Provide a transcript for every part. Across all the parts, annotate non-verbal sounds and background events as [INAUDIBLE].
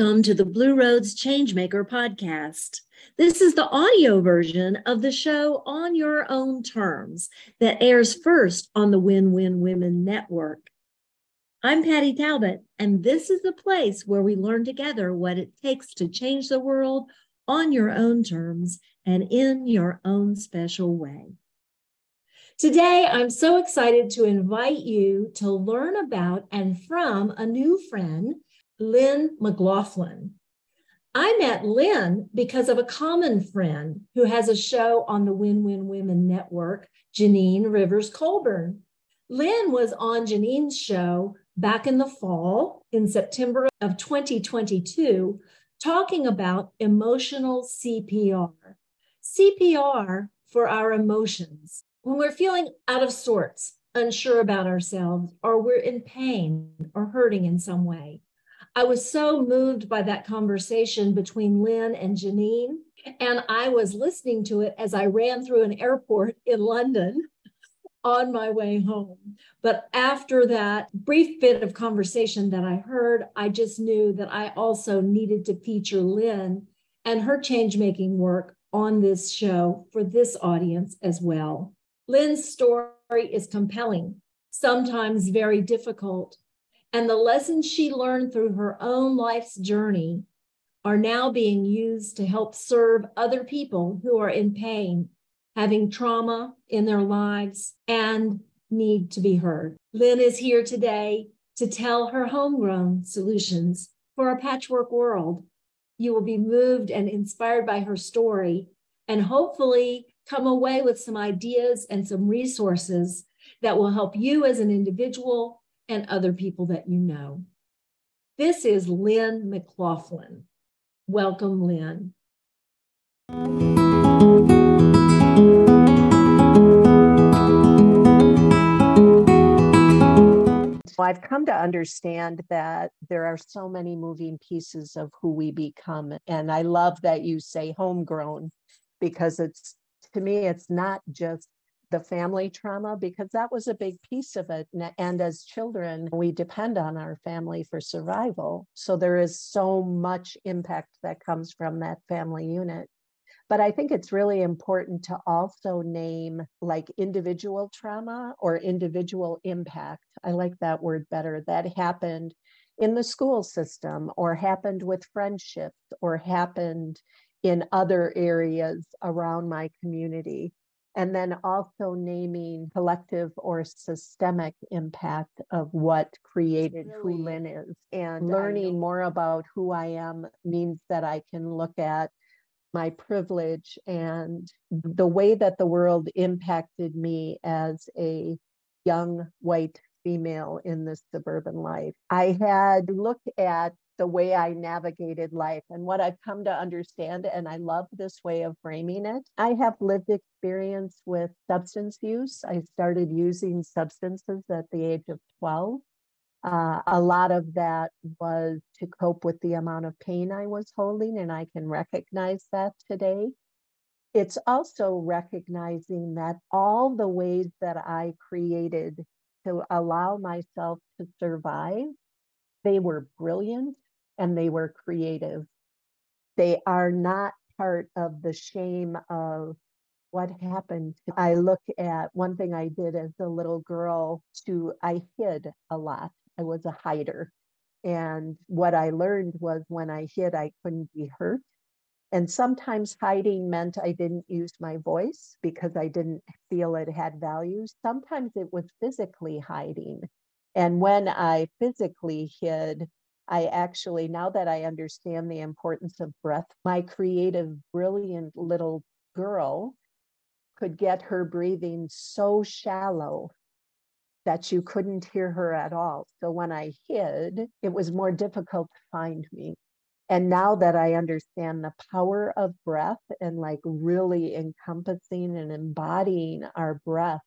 Welcome to the Blue Roads Changemaker podcast. This is the audio version of the show On Your Own Terms that airs first on the Win Win Women Network. I'm Patti Talbot, and this is the place where we learn together what it takes to change the world on your own terms and in your own special way. Today, I'm so excited to invite you to learn about and from a new friend Lynn McLaughlin. I met Lynn because of a common friend who has a show on the Win Win Women Network, Janine Rivers Colburn. Lynn was on Janine's show back in the fall in September of 2022 talking about emotional CPR. CPR for our emotions. When we're feeling out of sorts, unsure about ourselves, or we're in pain or hurting in some way. I was so moved by that conversation between Lynn and Janine. And I was listening to it as I ran through an airport [LAUGHS] in London on my way home. But after that brief bit of conversation that I heard, I just knew that I also needed to feature Lynn and her change making work on this show for this audience as well. Lynn's story is compelling, sometimes very difficult, and the lessons she learned through her own life's journey are now being used to help serve other people who are in pain, having trauma in their lives, and need to be heard. Lynn is here today to tell her homegrown solutions for a patchwork world. You will be moved and inspired by her story and hopefully come away with some ideas and some resources that will help you as an individual and other people that you know. This is Lynn McLaughlin. Welcome, Lynn. I've come to understand that there are so many moving pieces of who we become. And I love that you say homegrown because it's to me, it's not just the family trauma because that was a big piece of it. And as children, we depend on our family for survival. So there is so much impact that comes from that family unit. But I think it's really important to also name like individual trauma or individual impact. I like that word better. That happened in the school system or happened with friendships or happened in other areas around my community and then also naming collective or systemic impact of what created really, who Lynn is. And learning more about who I am means that I can look at my privilege and the way that the world impacted me as a young white female in this suburban life. I had looked at the way I navigated life and what I've come to understand. And I love this way of framing it. I have lived experience with substance use. I started using substances at the age of 12. Uh, a lot of that was to cope with the amount of pain I was holding, and I can recognize that today. It's also recognizing that all the ways that I created to allow myself to survive, they were brilliant and they were creative. They are not part of the shame of what happened. I look at one thing I did as a little girl to I hid a lot. I was a hider. And what I learned was when I hid, I couldn't be hurt. And sometimes hiding meant I didn't use my voice because I didn't feel it had value. Sometimes it was physically hiding. And when I physically hid, I actually, now that I understand the importance of breath, my creative, brilliant little girl could get her breathing so shallow that you couldn't hear her at all. So when I hid, it was more difficult to find me. And now that I understand the power of breath and like really encompassing and embodying our breath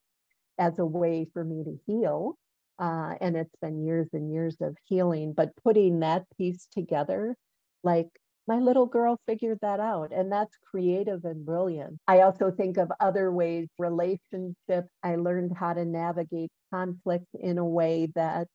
as a way for me to heal, uh, and it's been years and years of healing, but putting that piece together, like my little girl figured that out and that's creative and brilliant i also think of other ways relationships i learned how to navigate conflict in a way that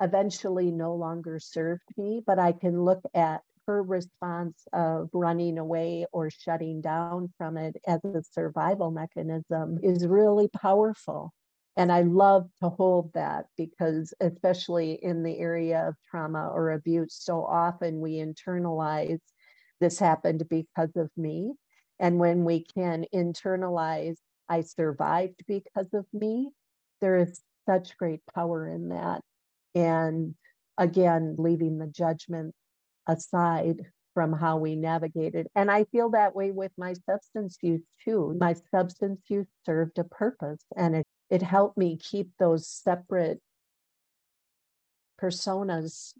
eventually no longer served me, but I can look at her response of running away or shutting down from it as a survival mechanism is really powerful. And I love to hold that because, especially in the area of trauma or abuse, so often we internalize this happened because of me. And when we can internalize, I survived because of me, there is such great power in that. And again, leaving the judgment aside from how we navigated. And I feel that way with my substance use too. My substance use served a purpose and it, it helped me keep those separate personas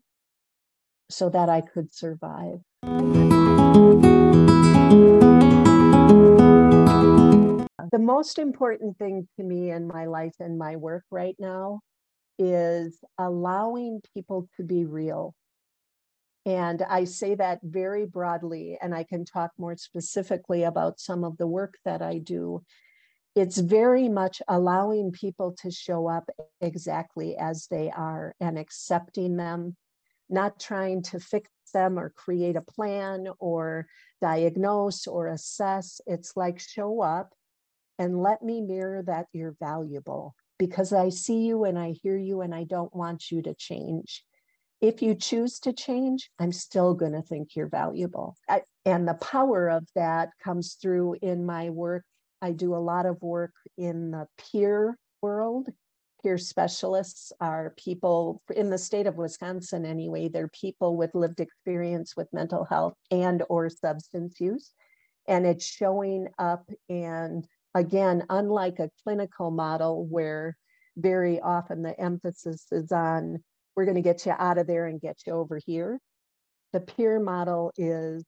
so that I could survive. The most important thing to me in my life and my work right now is allowing people to be real and I say that very broadly, and I can talk more specifically about some of the work that I do. It's very much allowing people to show up exactly as they are and accepting them, not trying to fix them or create a plan or diagnose or assess. It's like show up and let me mirror that you're valuable because I see you and I hear you and I don't want you to change if you choose to change, I'm still going to think you're valuable. I, and the power of that comes through in my work. I do a lot of work in the peer world. Peer specialists are people in the state of Wisconsin anyway, they're people with lived experience with mental health and or substance use. And it's showing up and again, unlike a clinical model where very often the emphasis is on we're going to get you out of there and get you over here. The peer model is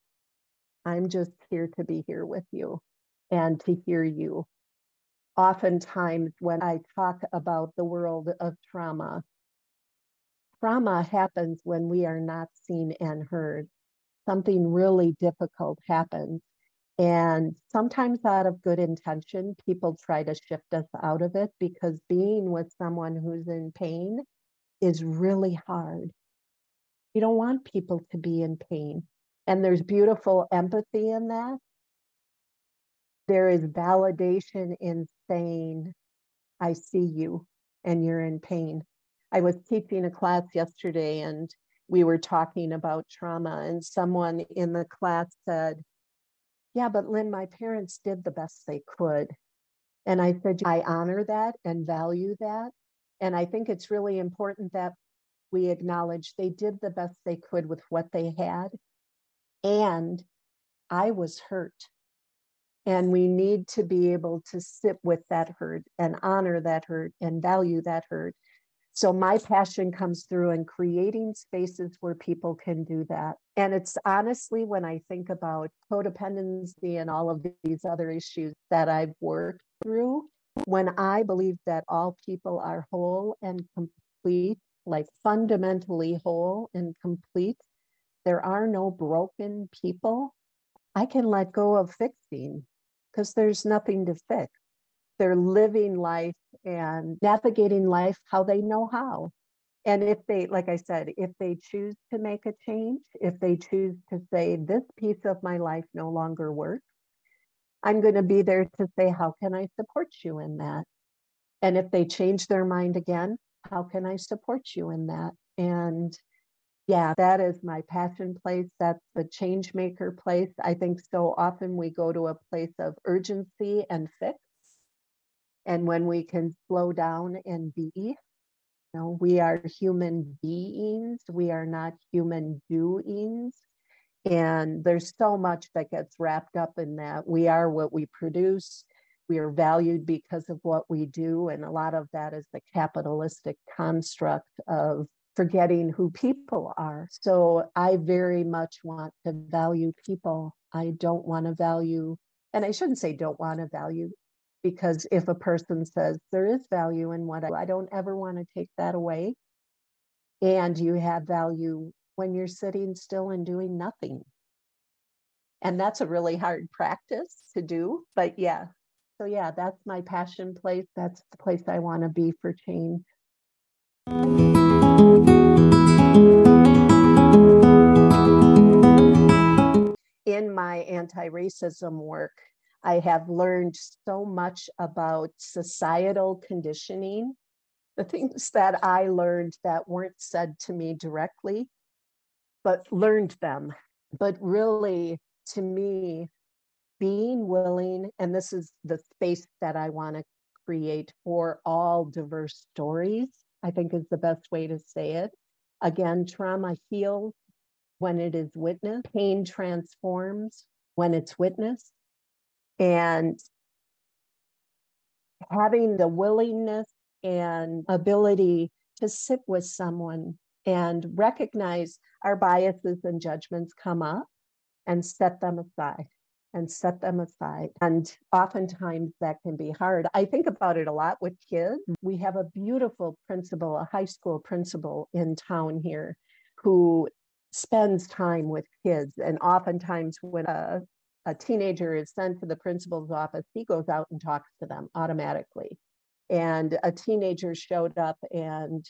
I'm just here to be here with you and to hear you. Oftentimes, when I talk about the world of trauma, trauma happens when we are not seen and heard. Something really difficult happens. And sometimes, out of good intention, people try to shift us out of it because being with someone who's in pain is really hard. You don't want people to be in pain. And there's beautiful empathy in that. There is validation in saying, I see you and you're in pain. I was teaching a class yesterday and we were talking about trauma, and someone in the class said, Yeah, but Lynn, my parents did the best they could. And I said, I honor that and value that. And I think it's really important that we acknowledge they did the best they could with what they had. And I was hurt. And we need to be able to sit with that hurt and honor that hurt and value that hurt. So, my passion comes through in creating spaces where people can do that. And it's honestly when I think about codependency and all of these other issues that I've worked through, when I believe that all people are whole and complete, like fundamentally whole and complete, there are no broken people, I can let go of fixing because there's nothing to fix. They're living life and navigating life how they know how. And if they, like I said, if they choose to make a change, if they choose to say, this piece of my life no longer works, I'm going to be there to say, how can I support you in that? And if they change their mind again, how can I support you in that? And yeah, that is my passion place. That's the change maker place. I think so often we go to a place of urgency and fix. And when we can slow down and be, you know, we are human beings, we are not human doings. And there's so much that gets wrapped up in that. We are what we produce. We are valued because of what we do. And a lot of that is the capitalistic construct of forgetting who people are. So I very much want to value people. I don't want to value, and I shouldn't say don't want to value, because if a person says there is value in what I, I don't ever want to take that away. And you have value when you're sitting still and doing nothing. And that's a really hard practice to do. But yeah, so yeah, that's my passion place. That's the place I want to be for change. In my anti racism work, I have learned so much about societal conditioning, the things that I learned that weren't said to me directly, but learned them. But really, to me, being willing, and this is the space that I want to create for all diverse stories, I think is the best way to say it. Again, trauma heals when it is witnessed, pain transforms when it's witnessed. And having the willingness and ability to sit with someone and recognize our biases and judgments come up and set them aside and set them aside. And oftentimes that can be hard. I think about it a lot with kids. Mm. We have a beautiful principal, a high school principal in town here who spends time with kids. And oftentimes, when a, a teenager is sent to the principal's office, he goes out and talks to them automatically. And a teenager showed up and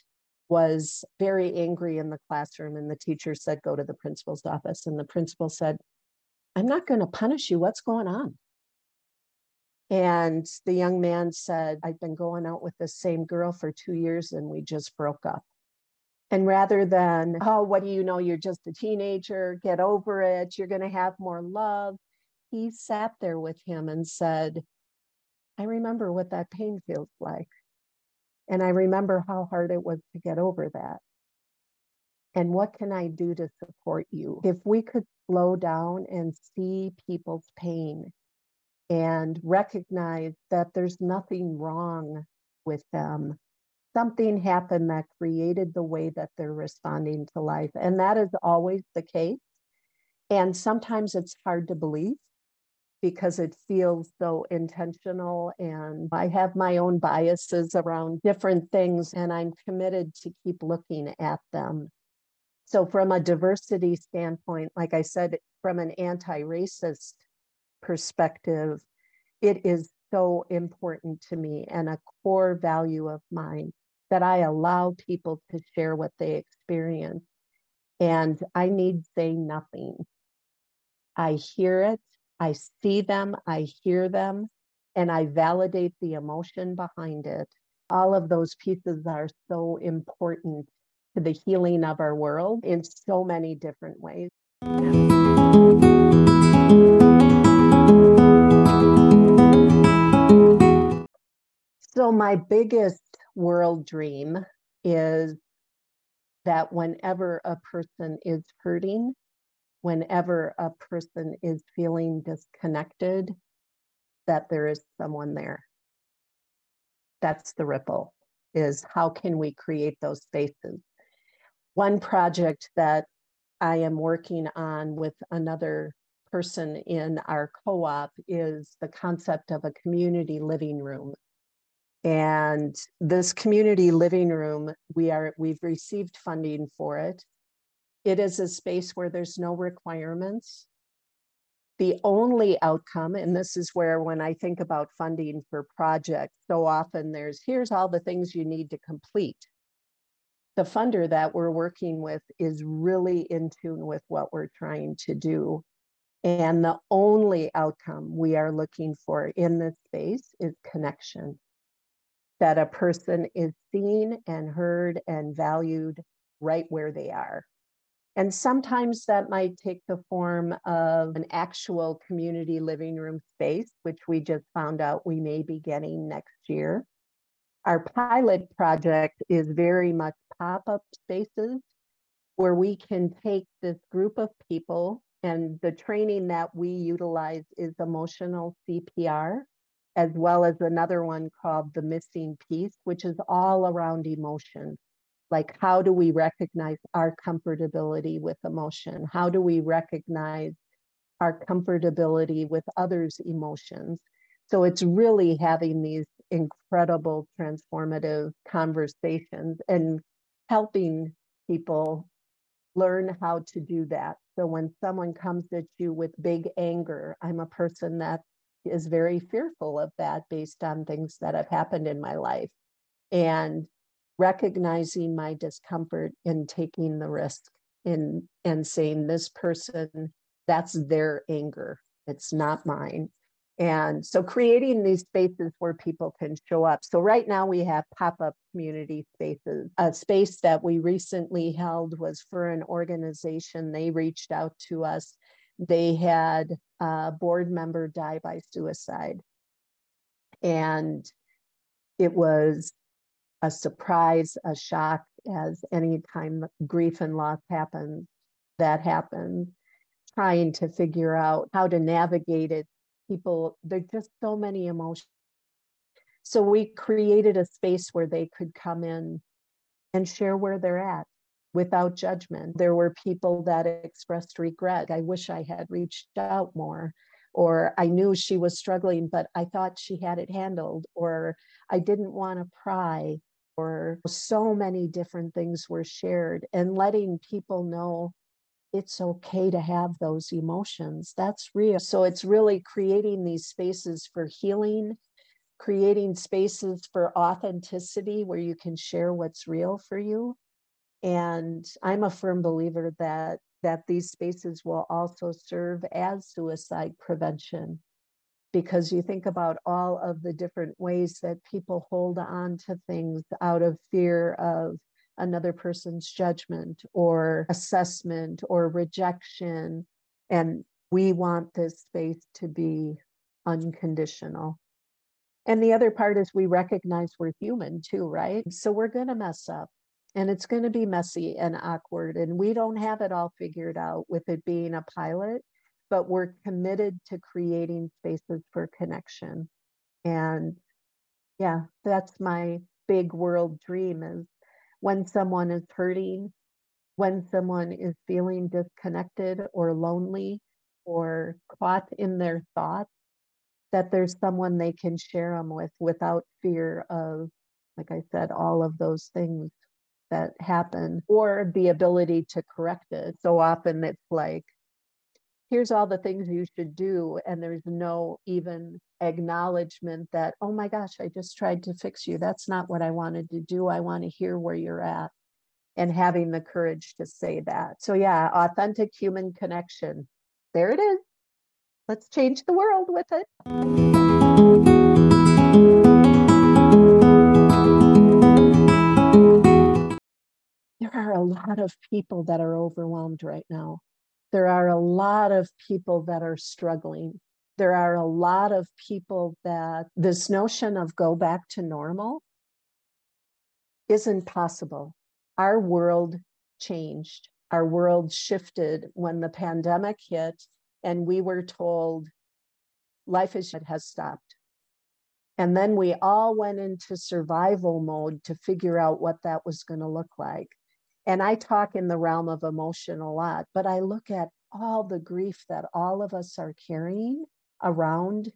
was very angry in the classroom. And the teacher said, Go to the principal's office. And the principal said, I'm not going to punish you. What's going on? And the young man said, I've been going out with the same girl for two years and we just broke up. And rather than, oh, what do you know? You're just a teenager, get over it, you're going to have more love, he sat there with him and said, I remember what that pain feels like. And I remember how hard it was to get over that. And what can I do to support you? If we could slow down and see people's pain and recognize that there's nothing wrong with them. Something happened that created the way that they're responding to life. And that is always the case. And sometimes it's hard to believe because it feels so intentional. And I have my own biases around different things, and I'm committed to keep looking at them so, from a diversity standpoint, like I said, from an anti racist perspective, it is so important to me and a core value of mine that I allow people to share what they experience. And I need say nothing. I hear it, I see them, I hear them, and I validate the emotion behind it. All of those pieces are so important to the healing of our world in so many different ways. So, my biggest world dream is that whenever a person is hurting, whenever a person is feeling disconnected, that there is someone there. That's the ripple is how can we create those spaces one project that I am working on with another person in our co op is the concept of a community living room. And this community living room, we are we've received funding for it. It is a space where there's no requirements. The only outcome, and this is where when I think about funding for projects, so often there's here's all the things you need to complete the funder that we're working with is really in tune with what we're trying to do. And the only outcome we are looking for in this space is connection. That a person is seen and heard and valued right where they are. And sometimes that might take the form of an actual community living room space, which we just found out we may be getting next year. Our pilot project is very much pop up spaces where we can take this group of people, and the training that we utilize is emotional CPR, as well as another one called the missing piece, which is all around emotion. Like, how do we recognize our comfortability with emotion? How do we recognize our comfortability with others' emotions? So it's really having these incredible transformative conversations and helping people learn how to do that. So when someone comes at you with big anger, I'm a person that is very fearful of that based on things that have happened in my life. And recognizing my discomfort and taking the risk in and saying this person that's their anger it's not mine and so creating these spaces where people can show up. So right now we have pop-up community spaces. A space that we recently held was for an organization. They reached out to us. They had a board member die by suicide. And it was a surprise, a shock, as any time grief and loss happens, that happens, trying to figure out how to navigate it people, there's just so many emotions. So we created a space where they could come in and share where they're at without judgment. There were people that expressed regret. I wish I had reached out more. Or I knew she was struggling, but I thought she had it handled. Or I didn't want to pry. Or so many different things were shared and letting people know it's okay to have those emotions. That's real. So it's really creating these spaces for healing, creating spaces for authenticity where you can share what's real for you. And I'm a firm believer that that these spaces will also serve as suicide prevention because you think about all of the different ways that people hold on to things out of fear of another person's judgment or assessment or rejection. And we want this space to be unconditional. And the other part is we recognize we're human too, right? So we're going to mess up and it's going to be messy and awkward. And we don't have it all figured out with it being a pilot, but we're committed to creating spaces for connection. And yeah, that's my big world dream is when someone is hurting, when someone is feeling disconnected or lonely or caught in their thoughts, that there's someone they can share them with without fear of, like I said, all of those things that happen or the ability to correct it. So often it's like, here's all the things you should do and there's no even acknowledgement that oh my gosh i just tried to fix you. That's not what i wanted to do. I want to hear where you're at. And having the courage to say that. So yeah authentic human connection. There it is. Let's change the world with it. There are a lot of people that are overwhelmed right now there are a lot of people that are struggling. There are a lot of people that this notion of go back to normal isn't possible. Our world changed. Our world shifted when the pandemic hit, and we were told life is, has stopped. And then we all went into survival mode to figure out what that was going to look like. And I talk in the realm of emotion a lot, but I look at all the grief that all of us are carrying around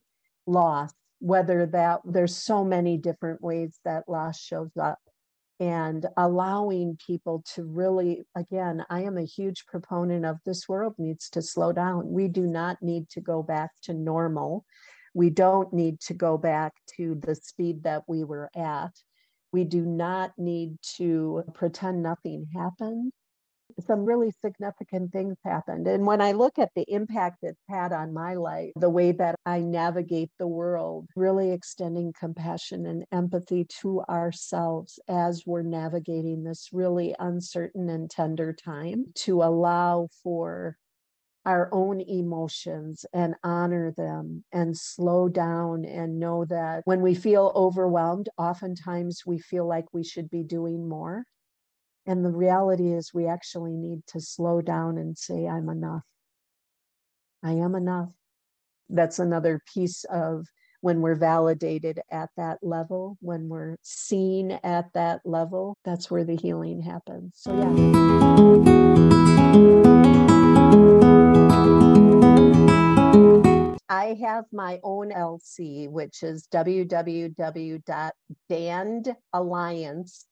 loss, whether that there's so many different ways that loss shows up. And allowing people to really again i am a huge proponent of this world needs to slow down. We do not need to go back to normal. We don't need to go back to the speed that we were at we do not need to pretend nothing happened. Some really significant things happened. And when I look at the impact it's had on my life, the way that I navigate the world, really extending compassion and empathy to ourselves as we're navigating this really uncertain and tender time to allow for our own emotions and honor them and slow down and know that when we feel overwhelmed, oftentimes we feel like we should be doing more. And the reality is, we actually need to slow down and say, I'm enough. I am enough. That's another piece of when we're validated at that level, when we're seen at that level, that's where the healing happens. So, yeah. I have my own LC, which is www.dandalliance.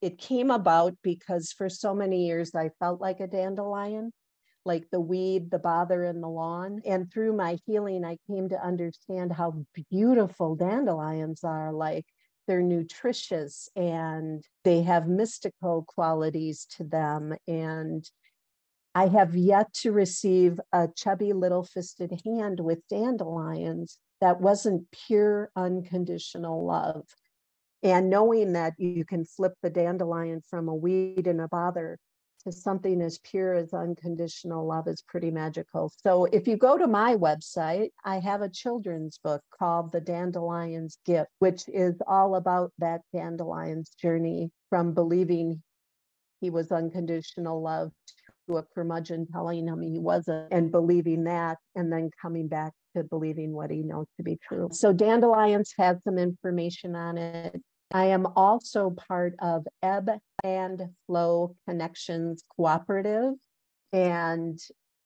It came about because for so many years I felt like a dandelion, like the weed, the bother in the lawn. And through my healing, I came to understand how beautiful dandelions are. Like they're nutritious and they have mystical qualities to them. And I have yet to receive a chubby little fisted hand with dandelions that wasn't pure unconditional love. And knowing that you can flip the dandelion from a weed and a bother to something as pure as unconditional love is pretty magical. So if you go to my website, I have a children's book called The Dandelion's Gift, which is all about that dandelion's journey from believing he was unconditional love to a curmudgeon telling him he wasn't and believing that and then coming back to believing what he knows to be true. Uh-huh. So Dandelions had some information on it. I am also part of Ebb and Flow Connections Cooperative. And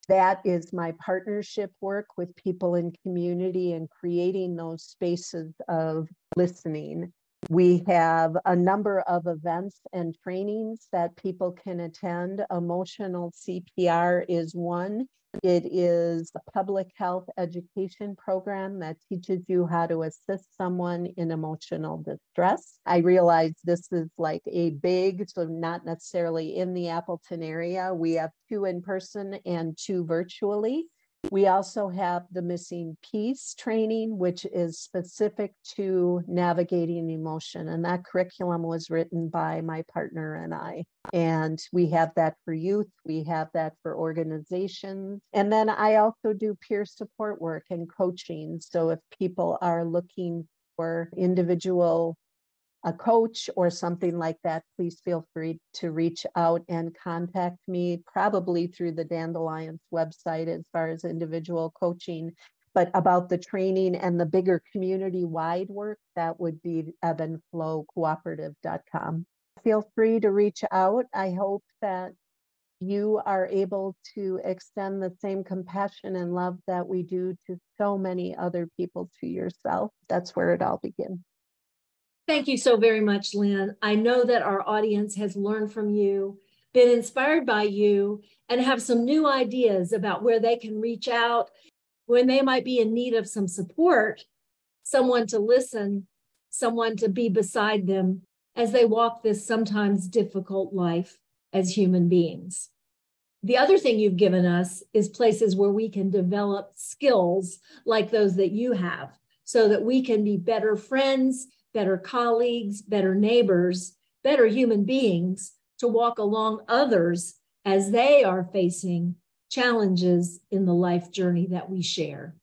that is my partnership work with people in community and creating those spaces of listening we have a number of events and trainings that people can attend. Emotional CPR is one. It is a public health education program that teaches you how to assist someone in emotional distress. I realize this is like a big, so not necessarily in the Appleton area. We have two in person and two virtually. We also have the missing piece training, which is specific to navigating emotion. And that curriculum was written by my partner and I. And we have that for youth, we have that for organizations. And then I also do peer support work and coaching. So if people are looking for individual a coach or something like that, please feel free to reach out and contact me, probably through the Dandelions website as far as individual coaching. But about the training and the bigger community wide work, that would be ebbandflowcooperative.com. Feel free to reach out. I hope that you are able to extend the same compassion and love that we do to so many other people to yourself. That's where it all begins. Thank you so very much, Lynn. I know that our audience has learned from you, been inspired by you, and have some new ideas about where they can reach out when they might be in need of some support, someone to listen, someone to be beside them as they walk this sometimes difficult life as human beings. The other thing you've given us is places where we can develop skills like those that you have so that we can be better friends better colleagues, better neighbors, better human beings to walk along others as they are facing challenges in the life journey that we share.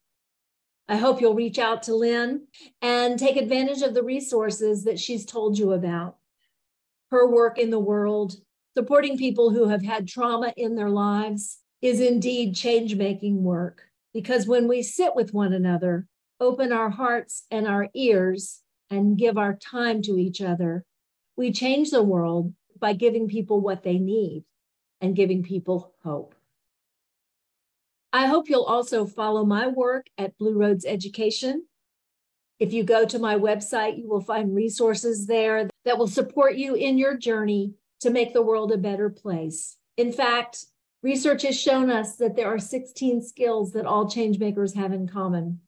I hope you'll reach out to Lynn and take advantage of the resources that she's told you about. Her work in the world, supporting people who have had trauma in their lives, is indeed change making work. Because when we sit with one another, open our hearts and our ears, and give our time to each other, we change the world by giving people what they need and giving people hope. I hope you'll also follow my work at Blue Roads Education. If you go to my website, you will find resources there that will support you in your journey to make the world a better place. In fact, research has shown us that there are 16 skills that all changemakers have in common.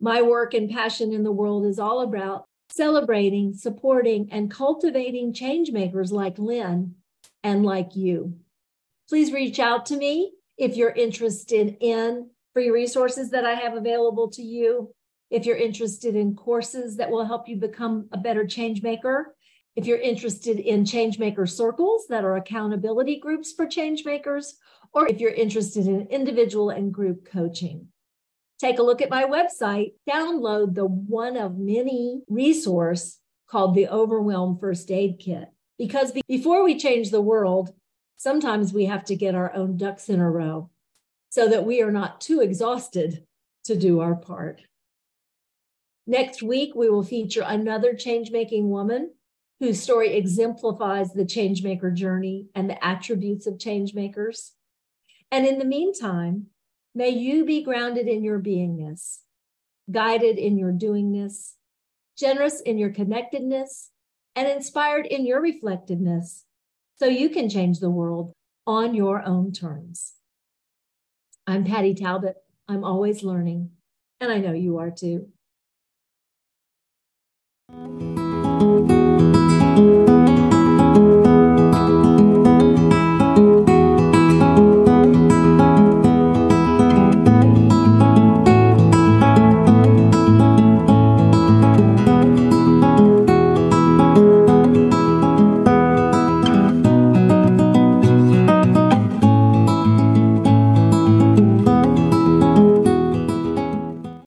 My work and passion in the world is all about celebrating, supporting, and cultivating changemakers like Lynn and like you. Please reach out to me if you're interested in free resources that I have available to you, if you're interested in courses that will help you become a better changemaker, if you're interested in changemaker circles that are accountability groups for changemakers, or if you're interested in individual and group coaching take a look at my website, download the one of many resource called the Overwhelm First Aid Kit. Because before we change the world, sometimes we have to get our own ducks in a row so that we are not too exhausted to do our part. Next week, we will feature another change making woman whose story exemplifies the changemaker journey and the attributes of changemakers. And in the meantime, May you be grounded in your beingness, guided in your doingness, generous in your connectedness, and inspired in your reflectiveness so you can change the world on your own terms. I'm Patti Talbot. I'm always learning, and I know you are too.